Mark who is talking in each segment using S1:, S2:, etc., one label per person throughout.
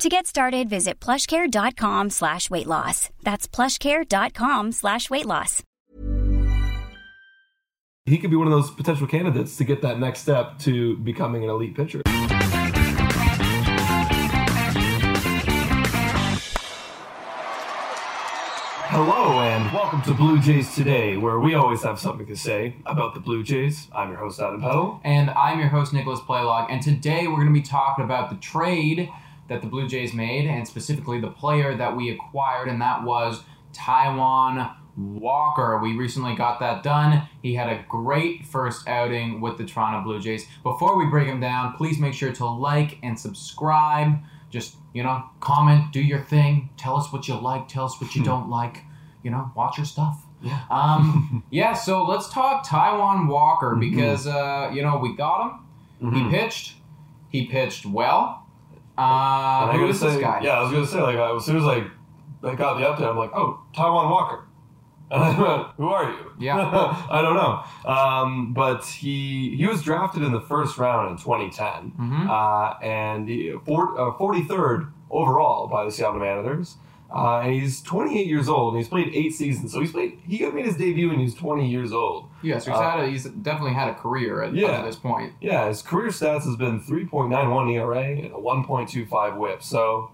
S1: To get started, visit plushcare.com slash weight loss. That's plushcare.com slash weight loss.
S2: He could be one of those potential candidates to get that next step to becoming an elite pitcher. Hello and welcome to Blue Jays Today, where we always have something to say about the Blue Jays. I'm your host, Adam Peddle.
S3: And I'm your host, Nicholas Playlog. And today we're going to be talking about the trade that the Blue Jays made, and specifically the player that we acquired, and that was Taijuan Walker. We recently got that done. He had a great first outing with the Toronto Blue Jays. Before we break him down, please make sure to like and subscribe. Just, you know, comment, do your thing. Tell us what you like, tell us what you don't like. You know, watch your stuff.
S2: Yeah.
S3: Um, yeah, so let's talk Taijuan Walker because, uh, you know, we got him. He pitched. He pitched well. Uh,
S2: And I
S3: who
S2: say,
S3: this guy?
S2: yeah, I was gonna say, like, as soon as I, I got the update, I'm like, oh, Taijuan Walker. And I went, who are you?
S3: Yeah.
S2: I don't know. Um, but he he was drafted in the first round in 2010,
S3: Mhm.
S2: uh, and he, uh, 43rd overall by the Seattle Mariners. Uh, and he's 28 years old, and he's played eight seasons. So he's played. He made his debut when he was 20 years old.
S3: Yeah, so he's,
S2: Uh,
S3: had a, he's definitely had a career at,
S2: Yeah.
S3: this point.
S2: Yeah, his career stats has been 3.91 ERA and a 1.25 WHIP. So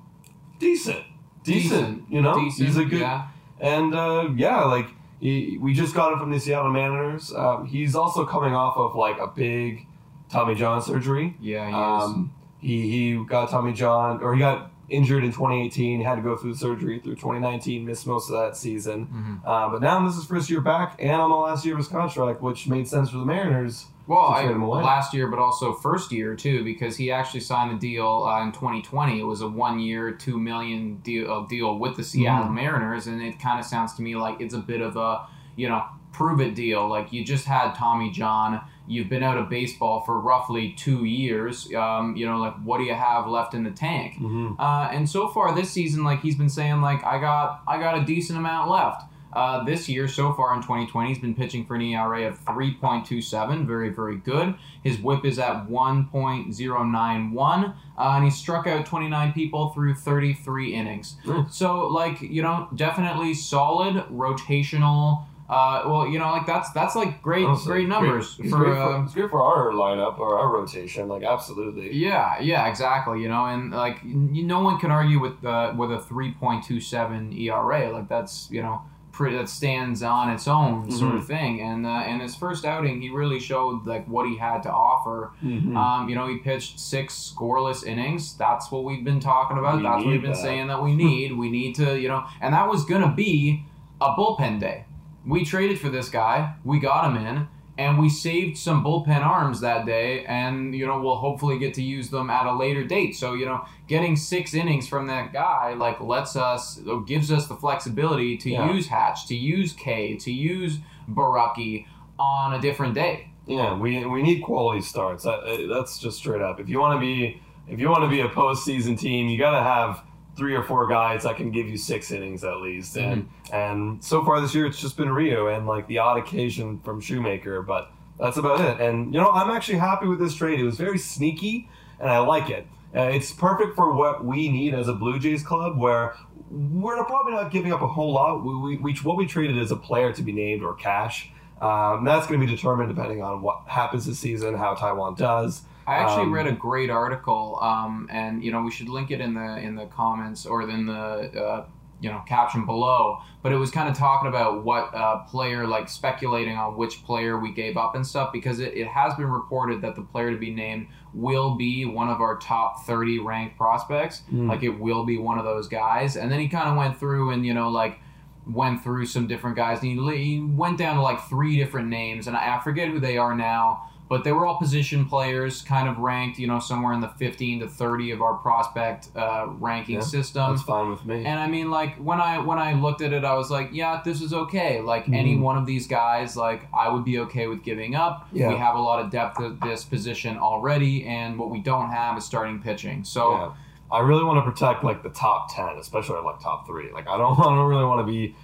S2: decent, decent. You know,
S3: Decent,
S2: he's a good.
S3: Yeah.
S2: And uh, yeah, like he, we just got him from the Seattle Mariners. Um, he's also coming off of like a big Tommy John surgery.
S3: Yeah, he is.
S2: Um, he he got Tommy John, or he got injured in 2018. Had to go through surgery through 2019. Missed most of that season.
S3: Mhm.
S2: Uh, but now this is first year back and on the last year of his contract, which made sense for the Mariners.
S3: Well, I,
S2: trade him away.
S3: last year, but also first year too, because he actually signed a deal uh, in 2020. It was a one-year, two million deal, uh, deal with the Seattle
S2: Mhm.
S3: Mariners, and it kind of sounds to me like it's a bit of a, you know, prove-it deal. Like you just had Tommy John, you've been out of baseball for roughly two years. Um, you know, like what do you have left in the tank?
S2: Mm-hmm.
S3: Uh, and so far this season, like he's been saying, like I got I got a decent amount left. Uh, this year, so far in 2020, he's been pitching for an ERA of 3.27, very very good. His WHIP is at 1.091, uh, and he struck out 29 people through 33 innings.
S2: Mm.
S3: So like you know, definitely solid rotational. Uh, well, you know, like that's that's like great
S2: Honestly,
S3: great numbers
S2: It's
S3: for.
S2: great
S3: uh,
S2: it's great for our lineup or our rotation. Like absolutely.
S3: yeah, yeah, exactly. You know, and like you, no one can argue with uh, with a three point two seven ERA. Like that's you know pretty that stands on its own sort of thing. And uh, in his first outing, he really showed like what he had to offer.
S2: Mhm.
S3: Um, you know, he pitched six scoreless innings. That's what we've been talking about.
S2: We
S3: That's what we've been
S2: that.
S3: saying that we need. we need to, you know, and that was gonna be a bullpen day. We traded for this guy. We got him in, and we saved some bullpen arms that day. And you know, we'll hopefully get to use them at a later date. So you know, getting six innings from that guy like lets us gives us the flexibility to
S2: Yeah.
S3: use Hatch, to use Kay, to use Borucki on a different day.
S2: Yeah, we we need quality starts. That, that's just straight up. If you want to be if you want to be a postseason team, you got to have three or four guys that can give you six innings at least. And
S3: Mm-hmm.
S2: and so far this year, it's just been Ryu and like the odd occasion from Shoemaker, but that's about it. And you know, I'm actually happy with this trade. It was very sneaky, and I like it. Uh, it's perfect for what we need as a Blue Jays club, where we're probably not giving up a whole lot. We, we, we what we traded is a player to be named or cash. Um, that's going to be determined depending on what happens this season, how Taijuan does.
S3: I actually
S2: Um,
S3: read a great article, um, and you know we should link it in the in the comments or in the uh, you know caption below. But it was kind of talking about what uh, player, like speculating on which player we gave up and stuff, because it, it has been reported that the player to be named will be one of our top thirty ranked prospects. Like it will be one of those guys. And then he kind of went through and you know like went through some different guys. And he, he went down to like three different names, and I, I forget who they are now. But they were all position players, kind of ranked, you know, somewhere in the 15 to 30 of our prospect uh, ranking
S2: Yeah,
S3: system.
S2: That's fine with me.
S3: And I mean, like when I when I looked at it, I was like, yeah, this is okay. Like any
S2: Mhm.
S3: one of these guys, like I would be okay with giving up.
S2: Yeah.
S3: We have a lot of depth at this position already, and what we don't have is starting pitching. So
S2: yeah. I really want to protect like the top ten, especially like top three. Like I don't, I don't really want to be,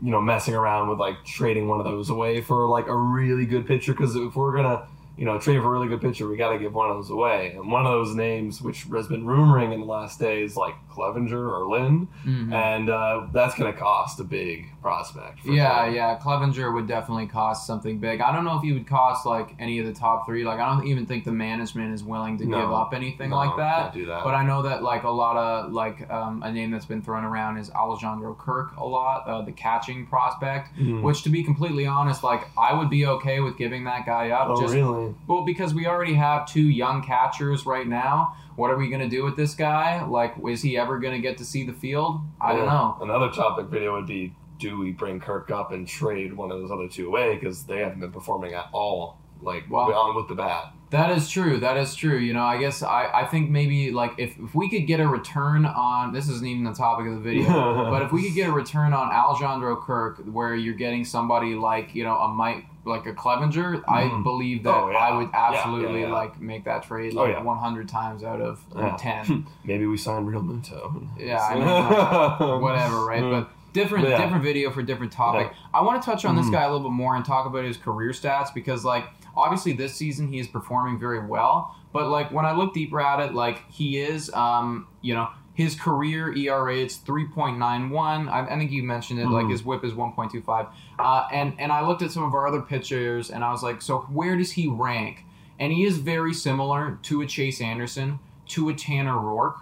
S2: you know, messing around with like trading one of those away for like a really good pitcher. Because if we're gonna, you know, trade for a really good pitcher, we got to give one of those away. And one of those names, which has been rumoring in the last days, like Clevinger or Lynn,
S3: mhm.
S2: and uh, that's gonna cost a big prospect. for
S3: Yeah,
S2: sure.
S3: yeah. Clevinger would definitely cost something big. I don't know if he would cost like any of the top three. Like I don't even think the management is willing to
S2: No.
S3: give up anything
S2: No,
S3: like that.
S2: can't do that.
S3: But I know that like a lot of like um, a name that's been thrown around is Alejandro Kirk a lot, uh, the catching prospect.
S2: Mhm.
S3: Which to be completely honest, like I would be okay with giving that guy up.
S2: oh
S3: just
S2: really?
S3: Well because we already have two young catchers right now. What are we gonna do with this guy? Like, is he ever gonna get to see the field? I don't know.
S2: Another topic video would be: Do we bring Kirk up and trade one of those other two away because they haven't been performing at all, like
S3: Well-
S2: on with the bat?
S3: That is true. That is true. You know, I guess I, I think maybe like if, if we could get a return on this isn't even the topic of the video, but if we could get a return on Alejandro Kirk where you're getting somebody like, you know, a Mike like a Clevinger, I
S2: Mhm.
S3: believe that
S2: Oh, yeah.
S3: I would absolutely
S2: yeah, yeah.
S3: like make that trade
S2: Oh,
S3: like
S2: yeah.
S3: 100 times out of
S2: Yeah.
S3: 10.
S2: Maybe we sign Realmuto.
S3: Yeah, I mean, whatever, right?
S2: Mm.
S3: But different,
S2: Yeah.
S3: different video for different topic. I want to touch on this
S2: Mhm.
S3: guy a little bit more and talk about his career stats because, like, obviously this season he is performing very well. But like when I look deeper at it, like he is, um, you know, his career ERA it's three point nine one. I, I think you mentioned it. Like
S2: Mhm.
S3: his WHIP is one point two five. Uh, and and I looked at some of our other pitchers and I was like, so where does he rank? And he is very similar to a Chase Anderson, to a Tanner Roark.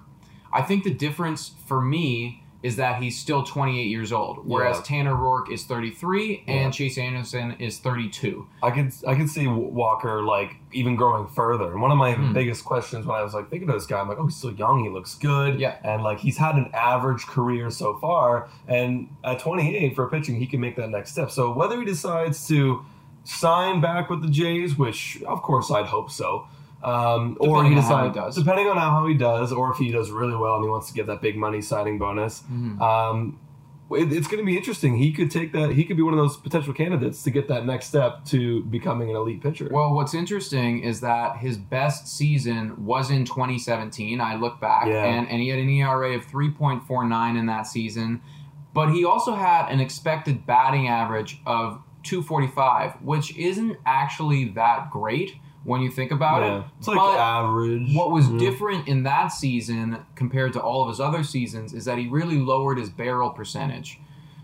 S3: I think the difference for me is that he's still 28 years old, whereas
S2: Yeah.
S3: Tanner Roark is 33
S2: Yeah.
S3: and Chase Anderson is 32.
S2: I can I could see Walker like even growing further. And one of my
S3: Hmm.
S2: biggest questions when I was like thinking of this guy, I'm like, oh, he's still young. He looks good.
S3: Yeah.
S2: And like he's had an average career so far. And at 28 for pitching, he can make that next step. So whether he decides to sign back with the Jays, which of course I'd hope so. Um, or he
S3: he
S2: decides,
S3: does.
S2: depending on how he does, or if he does really well and he wants to get that big money signing bonus,
S3: Mhm.
S2: um, it, it's going to be interesting. He could take that. He could be one of those potential candidates to get that next step to becoming an elite pitcher.
S3: Well, what's interesting is that his best season was in 2017. I look back,
S2: Yeah.
S3: and, and he had an ERA of 3.49 in that season. But he also had an expected batting average of 245, which isn't actually that great when you think about
S2: yeah.
S3: it.
S2: It's like
S3: But
S2: average.
S3: What was
S2: Mhm.
S3: different in that season compared to all of his other seasons is that he really lowered his barrel percentage.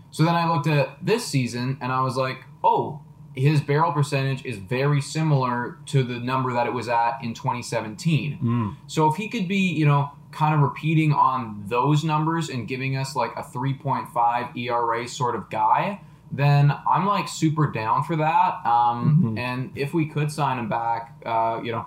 S3: So then I looked at this season and I was like, oh, his barrel percentage is very similar to the number that it was at in 2017.
S2: Mm.
S3: So if he could be, you know, kind of repeating on those numbers and giving us like a 3.5 ERA sort of guy, then I'm like super down for that. Um,
S2: Mhm.
S3: And if we could sign him back, uh, you know,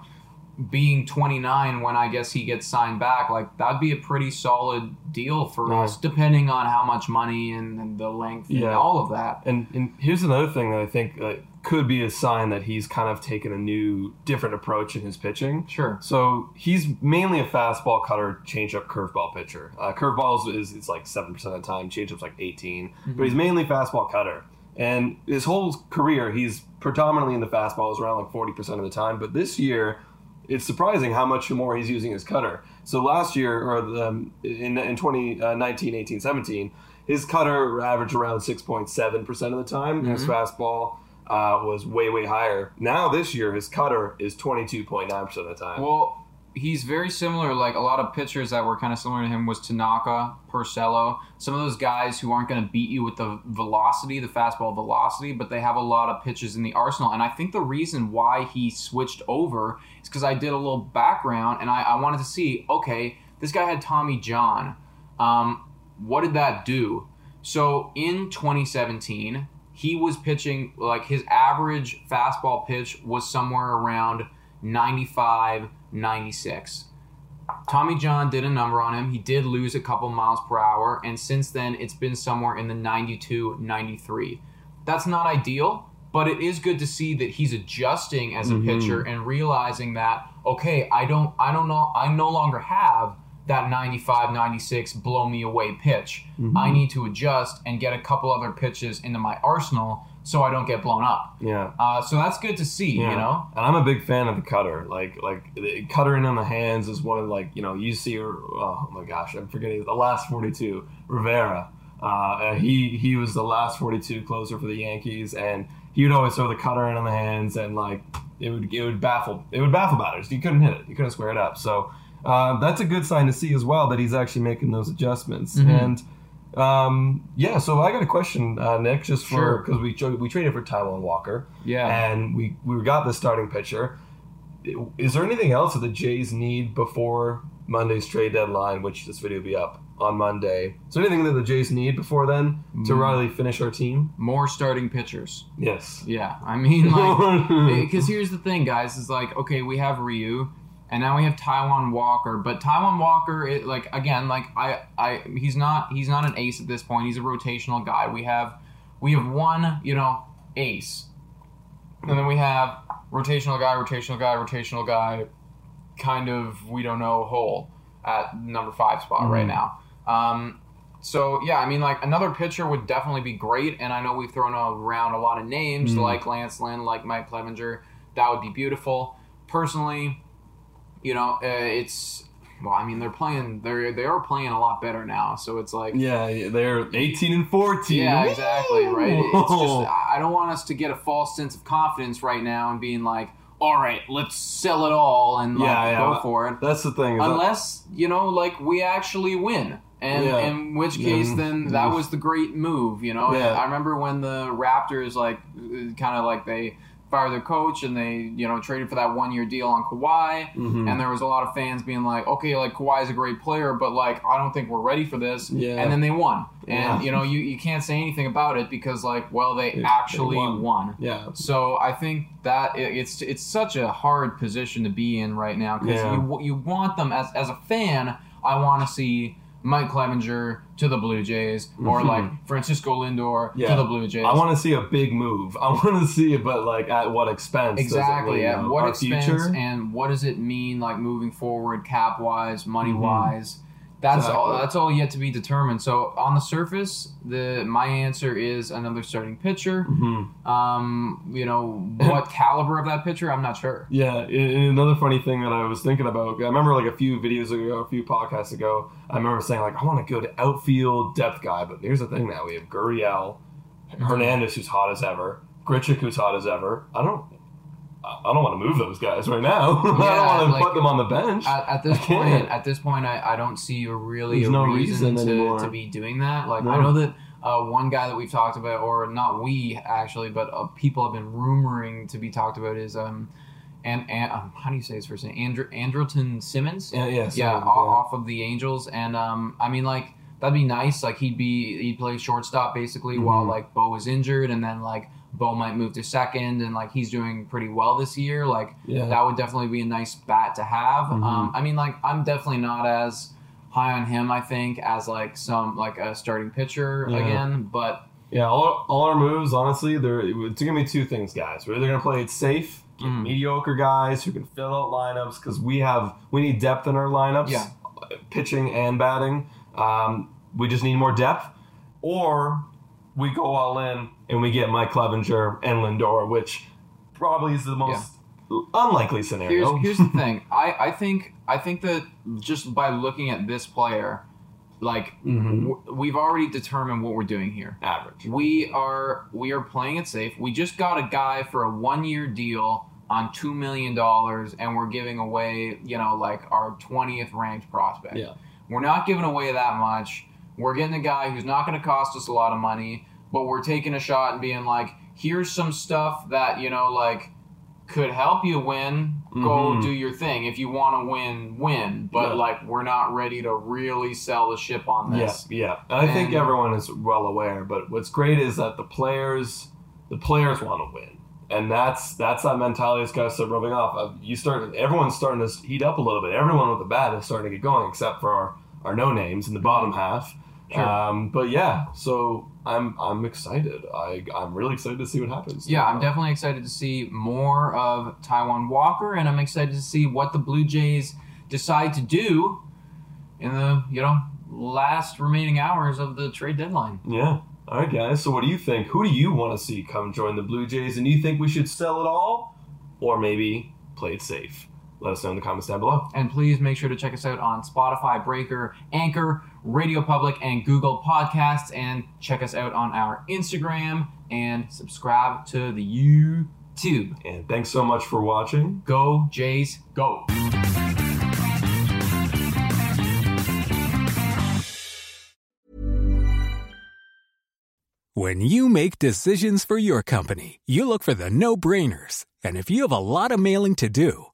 S3: being 29 when I guess he gets signed back, like that'd be a pretty solid deal for
S2: Yeah.
S3: us, depending on how much money and, and the length and
S2: Yeah.
S3: all of that.
S2: And and here's another thing that I think uh, could be a sign that he's kind of taken a new, different approach in his pitching.
S3: Sure.
S2: So he's mainly a fastball cutter, changeup, curveball pitcher. Uh, curveballs is it's like seven percent of the time. Changeup's like 18 but he's mainly fastball cutter. And his whole career, he's predominantly in the fastballs around like forty percent of the time. But this year, it's surprising how much more he's using his cutter. So last year, or um, in in 2019, 18, 17, his cutter averaged around 6.7 percent of the time. His fastball uh, was way way higher. Now this year, his cutter is 22.9 percent of the time.
S3: Well, he's very similar. Like a lot of pitchers that were kind of similar to him was Tanaka, Porcello, some of those guys who aren't going to beat you with the velocity, the fastball velocity, but they have a lot of pitches in the arsenal. And I think the reason why he switched over is because I did a little background and I, I wanted to see, okay, this guy had Tommy John. Um, what did that do? So in 2017, he was pitching like his average fastball pitch was somewhere around 95, 96. Tommy John did a number on him. He did lose a couple miles per hour, and since then it's been somewhere in the 92, 93. That's not ideal, but it is good to see that he's adjusting as a mm-hmm. pitcher and realizing that okay, I don't I don't know I no longer have that 95, 96 blow me away pitch. I need to adjust and get a couple other pitches into my arsenal so I don't get blown up.
S2: yeah.
S3: Uh, so that's good to see, you know.
S2: And I'm a big fan of the cutter. Like like the cuttering on the hands is one of like you know you see oh my gosh I'm forgetting the last 42 Rivera. Uh, he he was the last 42 closer for the Yankees, and he would always throw the cutter in on the hands, and like it would it would baffle it would baffle batters. You couldn't hit it. You couldn't square it up. So uh, that's a good sign to see as well that he's actually making those adjustments.
S3: Mm-hmm.
S2: And um, yeah, so I got a question, uh, Nick, just for
S3: Sure.
S2: because we tra- we traded for Taijuan Walker
S3: Yeah.
S2: and we we got the starting pitcher. Is there anything else that the Jays need before Monday's trade deadline, which this video will be up on Monday? Is there anything that the Jays need before then to
S3: Mm.
S2: really finish our team?
S3: More starting pitchers.
S2: Yes.
S3: Yeah, I mean, like, because here's the thing, guys, is like, okay, we have Ryu, and now we have Taijuan Walker, but Taijuan Walker, it, like, again, like, I, I, he's not, he's not an ace at this point. He's a rotational guy. We have, we have one, you know, ace, and then we have rotational guy, rotational guy, rotational guy, kind of, we don't know, hole at number five spot right now. Um, so yeah, I mean, like another pitcher would definitely be great, and I know we've thrown around a lot of names like Lance Lynn, like Mike Clevinger. That would be beautiful. Personally, you know, uh, it's well, I mean, they're playing, they're they are playing a lot better now. So it's like,
S2: Yeah, they're 18 and 14.
S3: yeah, exactly, right. It's just I don't want us to get a false sense of confidence right now and being like, all right, let's sell it all and like,
S2: Yeah, yeah,
S3: go for it.
S2: That's the thing. is that-
S3: Unless you know, like we actually win, and
S2: Yeah.
S3: in which case, then that was the great move. You know. I remember when the Raptors like kind of like they fired their coach and they you know traded for that one year deal on Kawhi,
S2: Mhm.
S3: and there was a lot of fans being like, okay, like Kawhi's a great player, but like I don't think we're ready for this.
S2: Yeah.
S3: And then they won, and
S2: Yeah.
S3: you know you you can't say anything about it because like well they
S2: They-
S3: actually
S2: they won.
S3: won.
S2: yeah.
S3: So I think that it- it's it's such a hard position to be in right now because
S2: Yeah.
S3: you you want them as as a fan. I want to see Mike Clevinger to the Blue Jays or like Francisco Lindor
S2: Mm-hmm. Yeah.
S3: to the Blue Jays.
S2: I want to see a big move. I want to see it, but like at what expense?
S3: exactly
S2: lead,
S3: at what expense
S2: future?
S3: and what does it mean like moving forward cap wise, money wise. That's all.
S2: Mm-hmm.
S3: That's all yet to be determined. So on the surface, the my answer is another starting pitcher.
S2: Mhm.
S3: Um, you know what caliber of that pitcher? I'm not sure.
S2: Yeah, and and another funny thing that I was thinking about, I remember like a few videos ago, a few podcasts ago, I remember saying like, I want to go to outfield depth guy, but here's the thing now: we have Gurriel, Hernandez, who's hot as ever, Grichuk, who's hot as ever. I don't, I don't want to move those guys right now. I don't want to
S3: like,
S2: put them on the bench.
S3: At, at this point, at this point, I, I don't see a really
S2: There's
S3: a
S2: no
S3: reason,
S2: reason
S3: to, to be doing that. Like
S2: No.
S3: I know that uh, one guy that we've talked about, or not we actually, but uh, people have been rumoring to be talked about is um, and, and um, how do you say his first name? Andrew Andrelton Simmons.
S2: yeah, yeah,
S3: yeah,
S2: so,
S3: off, of the Angels, and um, I mean like that'd be nice. Like he'd be he'd play shortstop basically while
S2: Mhm.
S3: like Bo is injured, and then like Bo might move to second, and like he's doing pretty well this year. Like
S2: yeah.
S3: that would definitely be a nice bat to have.
S2: Mhm.
S3: Um, I mean, like I'm definitely not as high on him. I think as like some like a starting pitcher
S2: Yeah.
S3: again, but
S2: Yeah, all, all our moves, honestly, they're it's gonna be two things, guys. We're either gonna play it safe, get
S3: Mhm.
S2: mediocre guys who can fill out lineups because we have we need depth in our lineups,
S3: Yeah.
S2: pitching and batting. Um, we just need more depth, or we go all in and we get Mike Clevinger and Lindor, which probably is the most unlikely scenario.
S3: Here's, here's the thing. I, I think I think that just by looking at this player, like
S2: Mhm.
S3: w- we've already determined what we're doing here.
S2: average.
S3: We are we are playing it safe. We just got a guy for a one year deal on two million dollars, and we're giving away you know like our twentieth ranked prospect.
S2: Yeah.
S3: We're not giving away that much. We're getting a guy who's not going to cost us a lot of money, but we're taking a shot and being like, here's some stuff that you know like could help you win. Go
S2: Mhm.
S3: do your thing. If you want to win, win. But
S2: Yeah.
S3: like we're not ready to really sell the ship on this.
S2: Yeah, yeah. And I think everyone is well aware. But what's great is that the players, the players want to win, and that's that's that mentality that's got to start rubbing off. Uh, You start, everyone's starting to heat up a little bit. Everyone with the bat is starting to get going, except for our no names in the bottom half.
S3: Sure.
S2: Um, but yeah, so I'm I'm excited. I I'm really excited to see what happens.
S3: Yeah, I'm definitely excited to see more of Taijuan Walker, and I'm excited to see what the Blue Jays decide to do in the you know last remaining hours of the trade deadline.
S2: Yeah. All right, guys. So, what do you think? Who do you want to see come join the Blue Jays? And do you think we should sell it all, or maybe play it safe? Let us know in the comments down below.
S3: And please make sure to check us out on Spotify, Breaker, Anchor, Radio Public, and Google Podcasts, and check us out on our Instagram and subscribe to the YouTube.
S2: And thanks so much for watching.
S3: Go Jays, go!
S4: When you make decisions for your company, you look for the no brainers. And if you have a lot of mailing to do,